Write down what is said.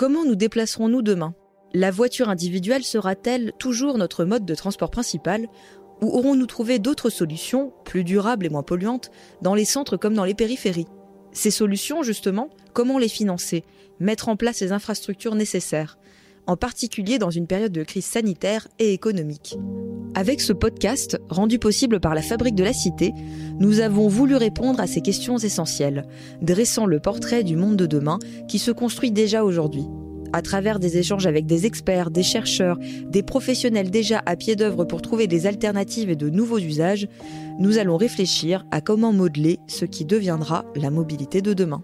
Comment nous déplacerons-nous demain? La voiture individuelle sera-t-elle toujours notre mode de transport principal? Ou aurons-nous trouvé d'autres solutions, plus durables et moins polluantes, dans les centres comme dans les périphéries? Ces solutions, justement, comment les financer? Mettre en place les infrastructures nécessaires en particulier dans une période de crise sanitaire et économique. Avec ce podcast, rendu possible par la Fabrique de la Cité, nous avons voulu répondre à ces questions essentielles, dressant le portrait du monde de demain qui se construit déjà aujourd'hui. À travers des échanges avec des experts, des chercheurs, des professionnels déjà à pied d'œuvre pour trouver des alternatives et de nouveaux usages, nous allons réfléchir à comment modeler ce qui deviendra la mobilité de demain.